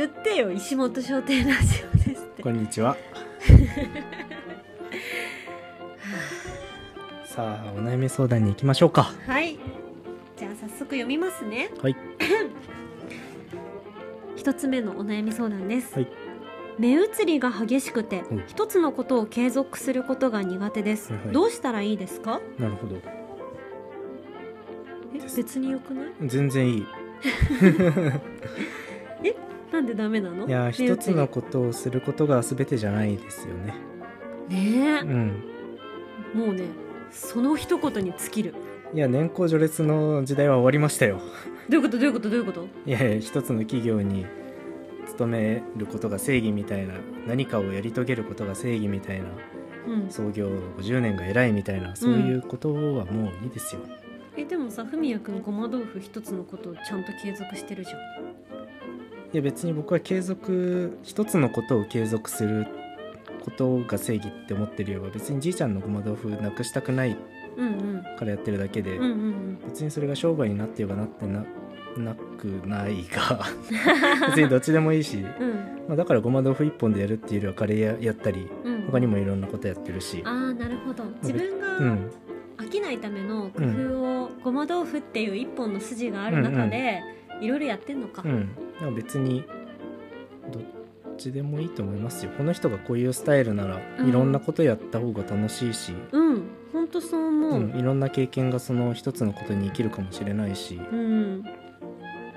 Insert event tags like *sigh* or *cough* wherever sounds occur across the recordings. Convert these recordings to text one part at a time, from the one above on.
ね言ってよ石本商店ラジオですって。こんにちは。*laughs* さあお悩み相談に行きましょうか。はい。じゃあ早速読みますね。はい。*coughs* 一つ目のお悩み相談です、はい。目移りが激しくてうん。一つのことを継続することが苦手です、はいはい。どうしたらいいですか？なるほど。え別に良くない？全然いい *laughs* なんでダメなの？いや一つのことをすることが全てじゃないですよね。ねうん。えもうねその一言に尽きる。いや年功序列の時代は終わりましたよ。どういうこと？どういうこと？どういうこと？いやいや一つの企業に勤めることが正義みたいな何かをやり遂げることが正義みたいなうん。創業50年が偉いみたいなそういうことはもういいですよ、えでもさふみやくんごま豆腐一つのことをちゃんと継続してるじゃんいや別に僕は継続一つのことを継続することが正義って思ってるよりは別にじいちゃんのごま豆腐なくしたくないうんうん。からやってるだけで、うんうん別にそれが商売になってようがなってななくないが *laughs* 別にどっちでもいいし、うん。うんまあ、だからごま豆腐一本でやるっていうよりはカレーややったりうん。他にもいろんなことやってるし、ああなるほど。自分うがん、飽きないための工夫を、ごま豆腐っていう一本の筋がある中で、いろいろやってんのか、うん、でも別にどっちでもいいと思いますよ。この人がこういうスタイルならうん。いろんなことやった方が楽しいし、うん。ほんとそう思う、うん。いろんな経験がその一つのことに生きるかもしれないし。うん、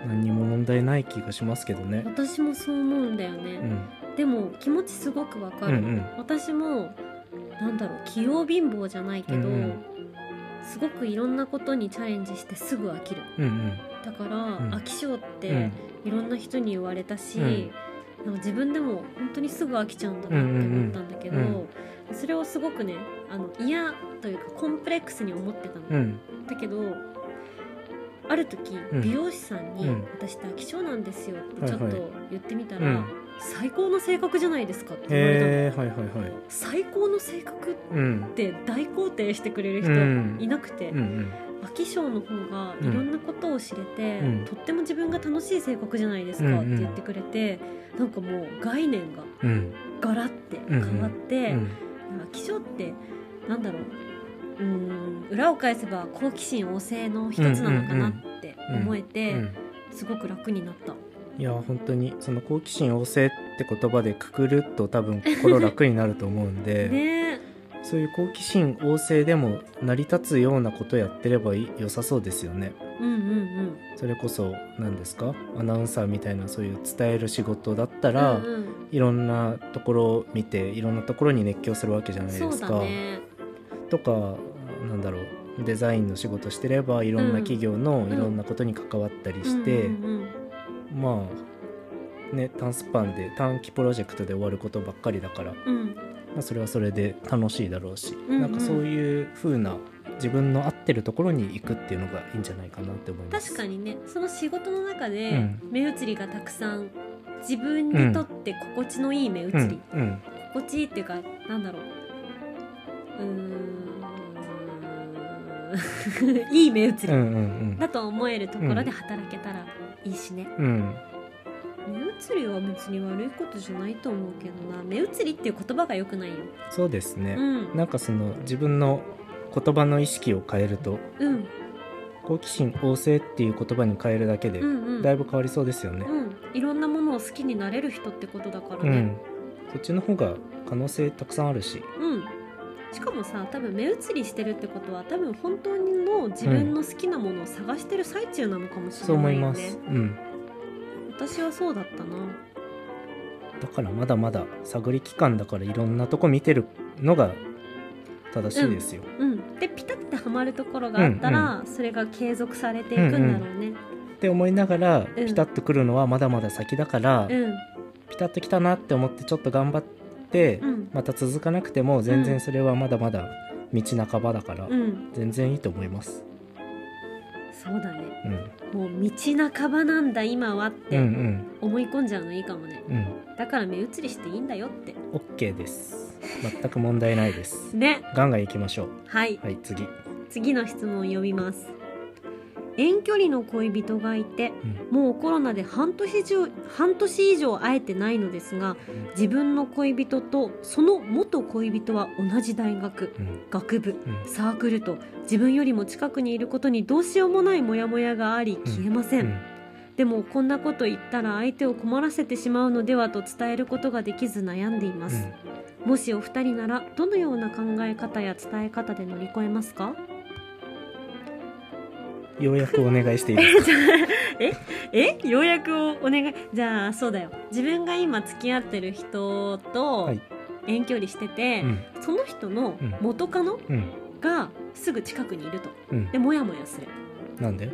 何にも問題ない気がしますけどね。私もそう思うんだようね、ん。でも気持ちすごくわかる、うんうん。私もなんだろう器用貧乏じゃないけど、うんうん。すごくいろんなことにチャレンジしてすぐ飽きる。うんうんだから、ん。飽き性っうん。ていろんな人に言われたし、うん。自分でも本当にすぐ飽きちゃうんだなって思ったんだけど、うんうんそれをすごくねあの嫌というかコンプレックスに思ってたの、うん。だけどある時うん。美容師さんにうん「私って飽き性なんですよ」ってちょっとはいはい言ってみたら「うん最高の性格じゃないですか」って言われたの、へえはいはいはい最高の性格っうん。て大肯定してくれる人うん。いなくて、うんうん飽き性の方がいろんなことを知れて、うん。とっても自分が楽しい性格じゃないですかって言ってくれて、なんかもう概念がうん。ガラッて変わって、いやうん飽き性ってなんだろう。うーん裏を返せば好奇心旺盛の一つなのかなって思えて、うんすごく楽になった。いや本当にその好奇心旺盛って言葉でくくると多分心楽になると思うんで、*laughs* ねそういう好奇心旺盛でも成り立つようなことやってれば良さそうですよね。うんうんそれこそ何ですか？アナウンサーみたいなそういう伝える仕事だったうん。ら、うんうん。いろんなところを見ていろんなところに熱狂するわけじゃないですか。だね。とかなんだろう。デザインの仕事してればいろんな企業のいろんなことに関わったりして、うんうんまあね短スパンで短期プロジェクトで終わることばっかりだから、うんうんまあ、それはそれで楽しいだろうし、うんうん。なんかそういう風な自分の合ってるところに行くっていうのがいいんじゃないかなって思います。確かにね。その仕事の中でうん。目移りがたくさん自分にとって心地のいい目移り、うん。うん。心地いいっていうかなんだろう。うーん。*laughs* いい目移りだと思えるところで働けたらいいしね、うんうん目移りは別に悪いことじゃないと思うけどな。目移りっていう言葉が良くないよ。そうですね、うん。なんかその自分の言葉の意識を変えるとうん。好奇心旺盛っていう言葉に変えるだけでうんうん。だいぶ変わりそうですよね。うん。いろんなものを好きになれる人ってことだからね。うん、そっちの方が可能性たくさんあるし、うん、しかもさ多分目移りしてるってことは多分本当の自分の好きなものを探してる最中なのかもしそう思れないいよね。ます。うん、私はそうだったな。だからまだまだ探り期間だからいろんなとこ見てるのが正しいですよ。うんでピタッてはまるところがあったら、それが継続されていくんだろうね。って思いながらうん。ピタッとくるのはまだまだ先だから、うん。ピタッときたなって思ってちょっと頑張って、うん。また続かなくても全うん。然それはまだまだ道半ばだから、うん。全然いいと思います。そうだね。うん、もう道半ばなんだ今はっうん、うてん、思い込んじゃうのいいかもね。うん、だから目移りしていいんだよって。OK です。全く問題ないです。*laughs* ね。ガンガン行きましょう。はい。はい、次。次の質問を読みます遠距離の恋人がいてもうコロナで半年以上半年以上会えてないのですが自分の恋人とその元恋人は同じ大学うん。学部うん。サークルと自分よりも近くにいることにどうしようもないモヤモヤがあり消えません、うん。でもこんなこと言ったら相手を困らせてしまうのではと伝えることができず悩んでいます、もしお二人ならどのような考え方や伝え方で乗り越えますか？うんようやくお願いしていいですか？*laughs* えようやくお願い？じゃあそうだよ。自分が今付き合ってる人とはい。遠距離してて、うん。その人のうん。元カノうん。がすぐ近くにいると。うん。でモヤモヤする。なんで？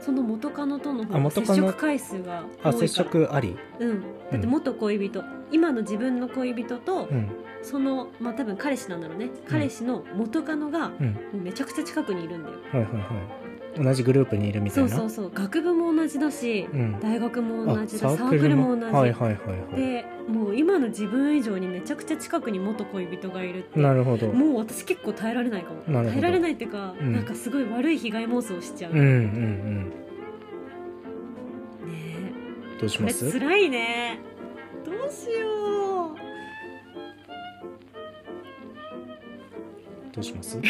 その元カノとの接触回数があ接触あり。うん。だって元恋人、今の自分の恋人とうんそのまあ多分彼氏なんだろうね。彼氏の元カノがめちゃくちゃ近くにいるんだよ。はいはいはい。同じグループにいるみたそいうな。そうそう学部も同じだしうん。大学も同あじだサークルも同じ、はいはいはいはい。でもう今の自分以上にめちゃくちゃ近くに元恋人がいるってなるほど。もう私結構耐えられないかも。耐えられないっていうか、うん。なんかすごい悪い被害妄想しちゃう、うんうんねうん。どうします？辛いね。どうしようどうします？*laughs*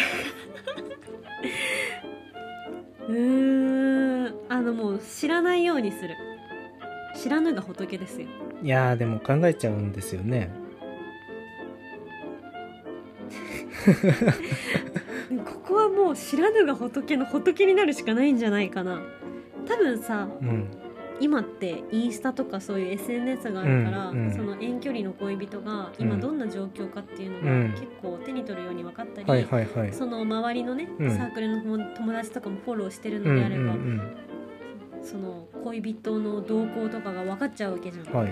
うーんあのもう知らないようにする。知らぬが仏ですよ。いやーでも考えちゃうんですよね。*laughs* ここはもう知らぬが仏の仏になるしかないんじゃないかな。多分さうん今ってインスタとかそういう SNS があるから、うんうん。その遠距離の恋人が今うん。どんな状況かっていうのうん。が結構手に取るように分かったり、はいはいはい。その周りのね、うん。サークルの友達とかもフォローしてるうんうんのであれば、うんその恋人の動向とかが分かっちゃうわけじゃん、はい。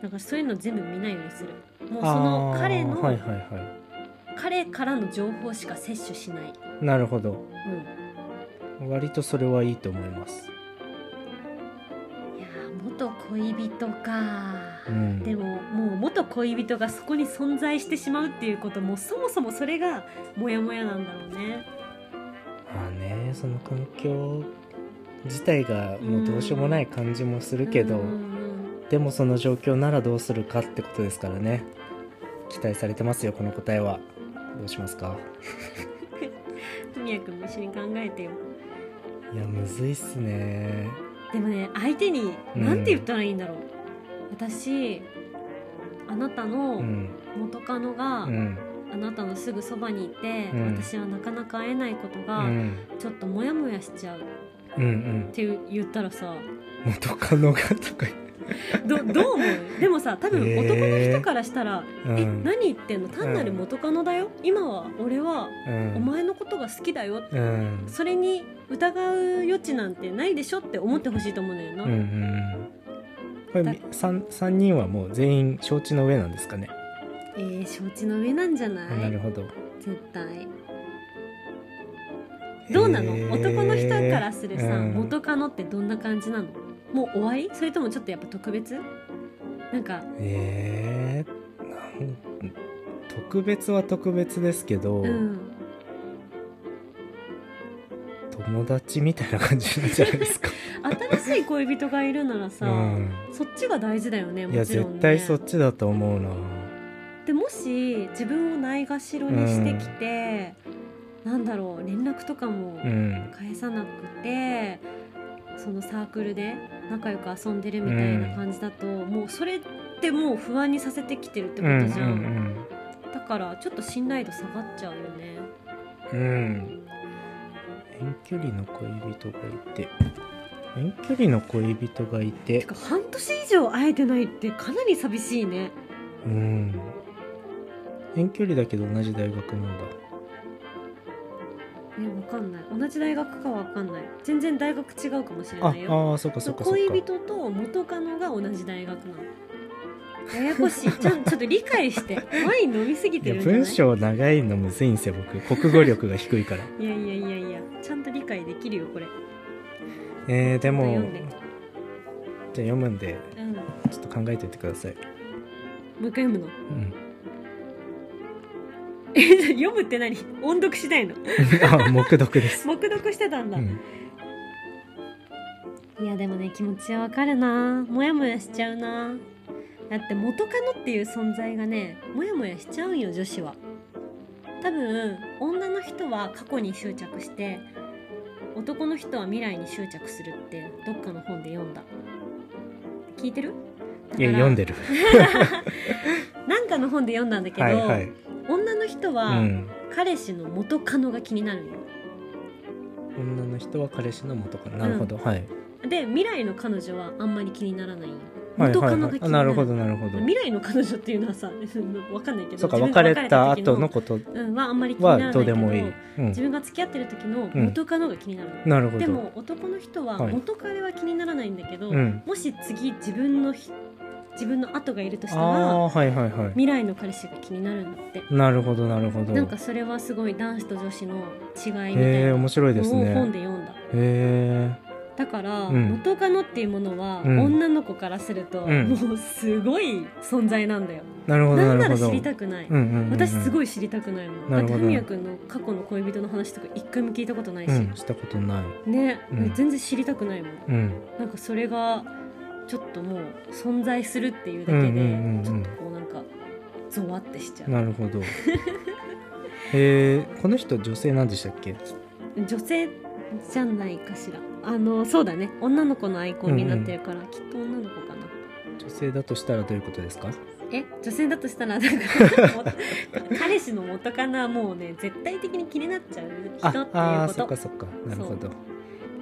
だからそういうの全部見ないようにする。もうそあのー彼の、はいはいは彼からの情報しか摂取しない、い。なるほど。うん、割とそれはいいと思います恋人か、うん。でももう元恋人がそこに存在してしまうっていうこともそもそもそれがモヤモヤなんだろうね。まあねその環境自体がもうどうしようもない感じもするけど、うんうんでもその状況ならどうするかってことですからね。期待されてますよこの答えは。どうしますか？文也君も一緒に考えてよ。いやむずいっすねでもね相手にうん。何て言ったらいいんだろう、私あなたうのん。元カノが、うん。あなたのすぐそばにいて、うん。私はなかなか会えないことうが、ん。ちょっとモヤモヤしちゃう。っうんうん。て言ったらさ元カノがとかど *laughs* どう思う？でもさ多分えー。男の人からしたら「うん。え何言ってんの？単なる元カノだよ？今は俺はうん。お前のことが好きだよ」うん。それに疑う余地なんてないでしょって思ってほしいと思うんだよな、うんうんこれ 3, 三人はもう全員承知の上なんですかね、えー、承知の上なんじゃなあないるほど。絶対。どうなの、へー。男の人からするさ、うん。元カノってどんな感じなの？もう終わり？それともちょっとやっぱ特別？なんかえー、なん特別は特別ですけど、うん。友達みたいな感じなんじゃないですか、*laughs* 新しい恋人がいるならさ、うん、そっちが大事だよねいやもちろんね。絶対そっちだと思うな。でもし自分をないがしろにしてきて、なんだろう連絡とかもうん。返さなくて、そのサークルで仲良く遊んでるみたいな感じだと、もうそれってもう不安にさせてきてるってことじゃん、うんだからちょっと信頼度下がっちゃうよね。うんうん、うん、遠距離の恋人がいて。遠距離の恋人がいて。てか半年以上会えてないってかなり寂しいね。うん。遠距離だけど同じ大学なんだかんない。同じ大学かわかんない。全然大学違うかもしれあないよ。あーそっかそっかそっか。恋人と元カノが同じ大学なの。ややこしい。ちゃんちょっと理解して。*laughs* ワイン飲みすぎてるんじゃない？文章長いのむずいんですよ僕。国語力が低いから。いやいやいやいや。ちゃんと理解できるよこれ。えー、でもじゃあ読むんでうん。もちょっと考えておいてください、う一回読むの？うん、*laughs* 読むって何？音読しないの？*laughs* あ黙読です、*laughs* 黙読してたんだ、うん、いやでもね気持ちはわかるな。モヤモヤしちゃうな。だって元カノっていう存在がねモヤモヤしちゃうんよ女子は。多分女の人は過去に執着して男の人は未来に執着するってどっかの本で読んだ。聞いてる？いや読んでる。なんかの本で読んだんだけど、はいはい、女の人うはん、彼氏の元カノが気になるんよ。女の人は彼氏の元カノ。なるほど、はい。で未来の彼女はあんまり気にならない。元カノが気になる,、なるほどなるほど。未来の彼女っていうのはさ *laughs* わかんないけどそうか別れた後のこと。うん、はあんまり気にならなはいけどどうでもいい、うん。自分が付き合ってる時のうん。元カノが気になるの、なるほど。でも男の人ははい。元彼は気にならないんだけど、うん、もし次自分のひ自分の後がいるとしたあらあはいはいは未来の彼氏が気になるんだって。いなるほどなるほど。なんかそれはすごい男子と女子の違いみたいな面白いですね。本で読んだ。へえだから、うん。元カノっていうものは、うん。女の子からすると、うん。もうすごい存在なんだよ。なるほどななんるほど。なら知りたくない、うんうんうんうん、私すごいい知りたくないもんなるほど。だってふみやくんの過去の恋人の話とか一回も聞いたことないし、うんしたことない。ね、うん。全然知りたくないもんうん。なんかそれがちょっともう存在するっていうだけで、うんうんうんうん。ちょっとこうなんかゾワってしちゃう。なるほど。*laughs* へえこの人女性なんでしたっけ？女性じゃないかしら。あのそうだね。女の子のアイコンになってるから、きっと女の子かな。女性だとしたらどういうことですか？え？女性だとしたらなんかも *laughs* 彼氏の元カノはもうね絶対的に気になっちゃう人っていうああーそことっかそっか。なるほど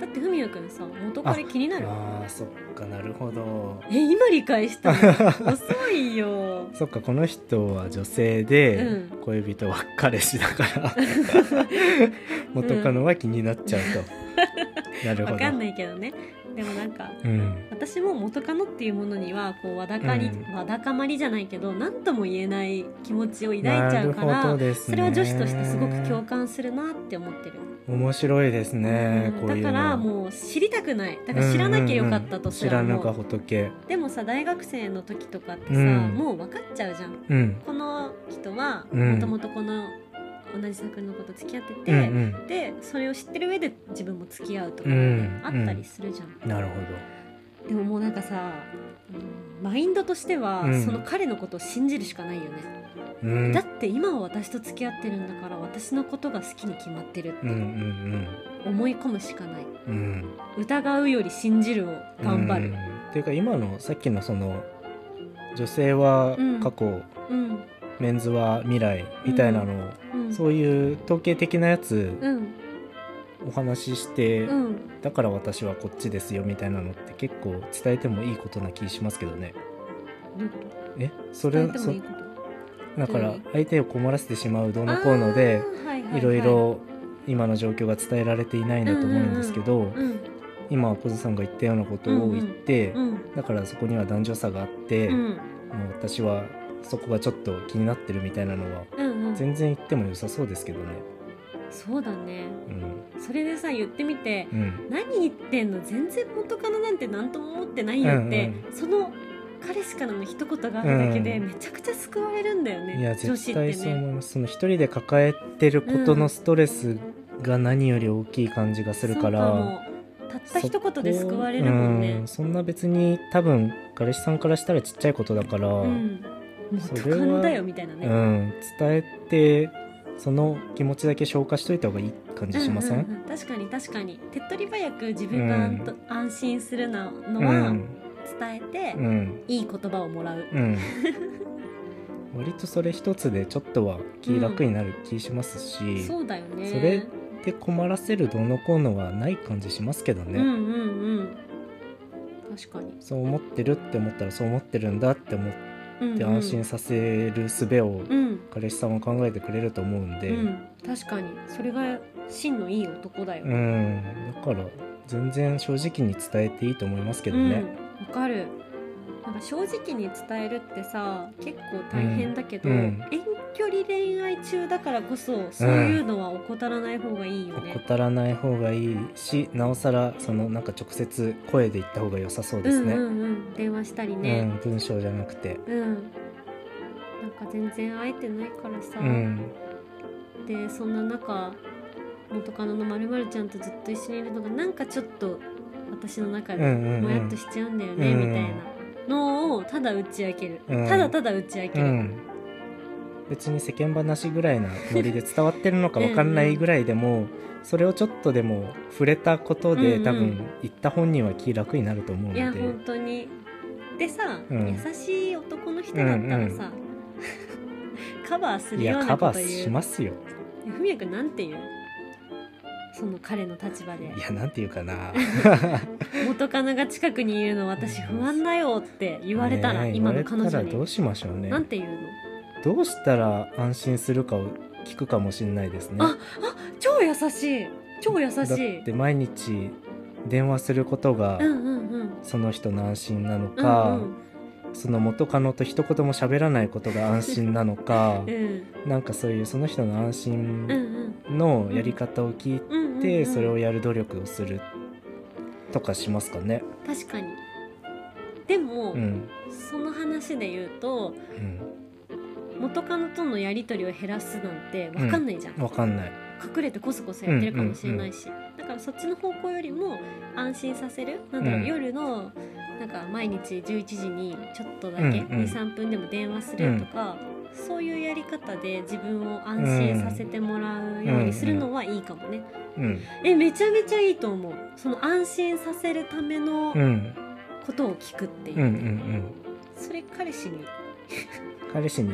だってふみやくんさ元彼気になる？ああそっかなるほど。え今理解したの？*laughs* 遅いよ。そっかこの人は女性で、うん。恋人は彼氏だから。*laughs* 元カノは気になっちゃうと、なるほど。わかんないけどね。でもなんかうん。私も元カノっていうものにはこうわだかり、うん。わだかまりじゃないけど何とも言えない気持ちを抱いちゃうからね。それは女子としてすごく共感するなって思ってる、面白いですね、うん。だからもう知りたくない。だから知らなきゃよかったとすらも、う。んうんうん。知らぬが仏でもさ大学生の時とかってさ、うん。もう分かっちゃうじゃん。うん。この人はうん。もともとこの同じ作品のこと付き合ってて、うんうん。でそれを知ってる上で自分も付き合うとかあったりするじゃん、なるほでももうなんかさ、うんマインドとしては、うん。その彼のことを信じるしかないよね、どうん。だって今は私と付き合ってるんだから私のことが好きに決まってるって思い込むしかない。うんうん。疑うより信じるを頑張る。うん。っていうか今のさっきのその女性はうん。過去、うんメンズは未来みたいなのを、うん。そういう統計的なやつうん。お話しして、うん。だから私はこっちですよみたいなのって結構伝えてもいいことな気しますけどね。え？それそだから相手を困らせてしまうどうのこうのでいろいろ今の状況が伝えられていないんだと思うんですけど、うん。今小津さんが言ったようなことを言って、うん。だからそこには男女差があって、うん。もう私はそこがちょっと気になってるみたいなのはうんうん。全然言っても良さそうですけどね。そうだね。うん。それでさ言ってみてうん。何言ってんの全然元カノなんて何とも思ってないよって、うんその彼氏からの一言があるだけでうん。めちゃくちゃ救われるんだよね、いや女子って絶対そうね思います、その一人で抱えてることのストレスが何より大きい感じがするから、そうも。たった一言で救われるもんね。うん。そんな別に多分彼氏さんからしたらちっちゃいことだから、うんそれは元カノだよみたいなね、うん、伝えてその気持ちだけ消化しといた方がいい感じしません、うううん確かに確かに。手っ取り早く自分が安,、うん安心するなのうはん。伝えて、うん。いい言葉をもらう、うん。割とそれ一つでちょっとは気楽になる気しますし、そうだよね。それで困らせるどうのこうのはない感じしますけどね、うんうんうん。確かに、そう思ってるって思ったらそう思ってるんだって思っうんうん。て安心させる術をうん。彼氏さんは考えてくれると思うんで、うん、確かに。それが真のいい男だよ、うん、だから全然正直に伝えていいと思いますけどね。うん、わかる。なんか正直に伝えるってさ結構大変だけど、うん。うん。遠距離恋愛中だからこそそういうのは怠らない方がいいよね、怠らない方がいいしなおさらそのなんか直接声で言った方が良さそうですね、うんうんうん。電話したりうねん文章じゃなくて。うん、なんか全然会えてないからさ、うん。でそんな中元カノのまるちゃんとずっと一緒にいるのがなんかちょっと私の中でうんうんうん。もやっとしちゃうんだよね、うんみたいなのをただ打ち明ける、うん。ただただ打ち明ける、うん別に世間話ぐらいなノリで伝わってるのか分かんないぐらいでもそれをちょっとでも触れたことで、うんうん。多分言った本人は気楽になると思うので。いや本当に。でさ、うん。優しい男の人だったらさ、カバーするいようなやカバーこと言うしますよ。ふみやくんなんて言う？その彼の立場で。いやなんていうかな。*laughs* 元カノが近くにいるの私不安だよって言われたら、ねえ今の彼女に。どうしましょうね。なんて言うの？どうしたら安心するかを聞くかもしれないですね。あ超優しい。超優しだっいて毎日電話することがうんうんうん。その人の安心なのうんか、その元カノと一言も喋らないことが安心なのかうんうんなんかそういうその人の安うん心うんのやり方を聞いうんうんうんてそれをやる努力をするとかしますかね。確かに。でも、うん。その話で言うとうん元カノとのやり取りを減らすなんて分かんないじゃん、わかんない。隠れてこそこそやってるかもしれないし、だからそっちの方向よりも安心させるなんだろう、うん。夜のなんか毎日11時にちょっとだけうんうん。23分でも電話するとか、そういうやり方で自分を安心させてもらうようにするのはいいかもね、うん。えめちゃめちゃいいと思う。その安心させるためのうん。ことを聞くっていう、うんうんうん。それ彼氏に彼氏に、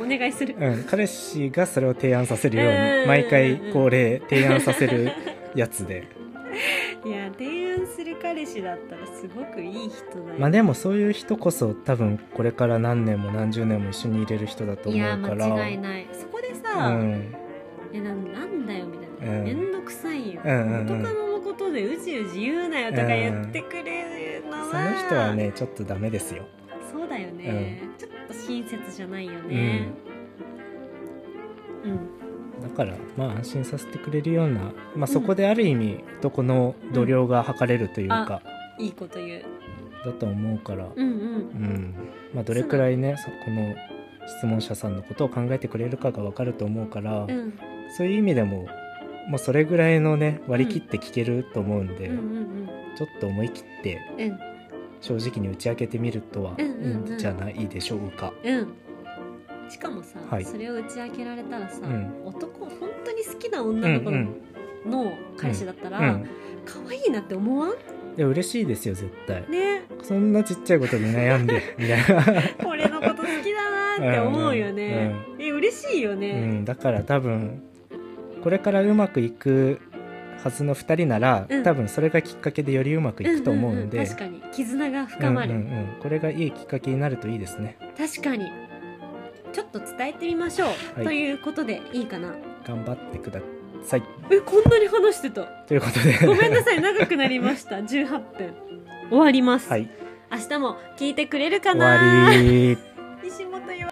お願いする。うん、彼氏がそれを提案させるよううん。に毎回恒例提案させるやつで。*laughs* いや提案する彼氏だったらすごくいい人だよ、まあでもそういう人こそ多分これから何年も何十年も一緒にいれる人だといや思うから。間違いない。そこでうさ、ん。えななんだよみたいな、うん。めんどくさいよ、うんうんうん。元カノのことでうじうじ言うなよとか言ってくれるのは、その人はねちょっとダメですよそうだよね、ちょっと親切じゃないよね。うん、だからまあ安心させてくれるような、まあ、そこである意味男の度量が測れるというか、いいこと言う。だと思うから、うんうん。うん。まあ、どれくらいねそこの質問者さんのことを考えてくれるかが分かると思うから、うん。そういう意味でも、まあ、それぐらいのね割り切って聞けると思うんで、うんうん。ちょっと思い切ってうん正直に打ち明けてみるとはうんいいうん。うんんじゃないでしょうか。うん。しかもさ、はい。それを打ち明けられたらさ、うん。男本当に好きなうん女の子うんの彼氏だったら、うん、可愛いなって思わん？で嬉しいですよ絶対。ね。そんなちっちゃいことに悩んで *laughs* みたいな。俺のこと好きだなって思うよね、え嬉しいようね、ん、だから多分これからうまくいくはずの2人なら、うん。多分それがきっかけでよりうまくいくと思うんで、確かに。絆が深まる、うんうん。うんこれがいいきっかけになるといいですね。確かに。ちょっと伝えてみましょう、はい。ということでいいかな。頑張ってください。えこんなに話してた。ということで。ごめんなさい長くなりました。*laughs* 18分。終わります、はい。明日も聞いてくれるか終な *laughs* 本よ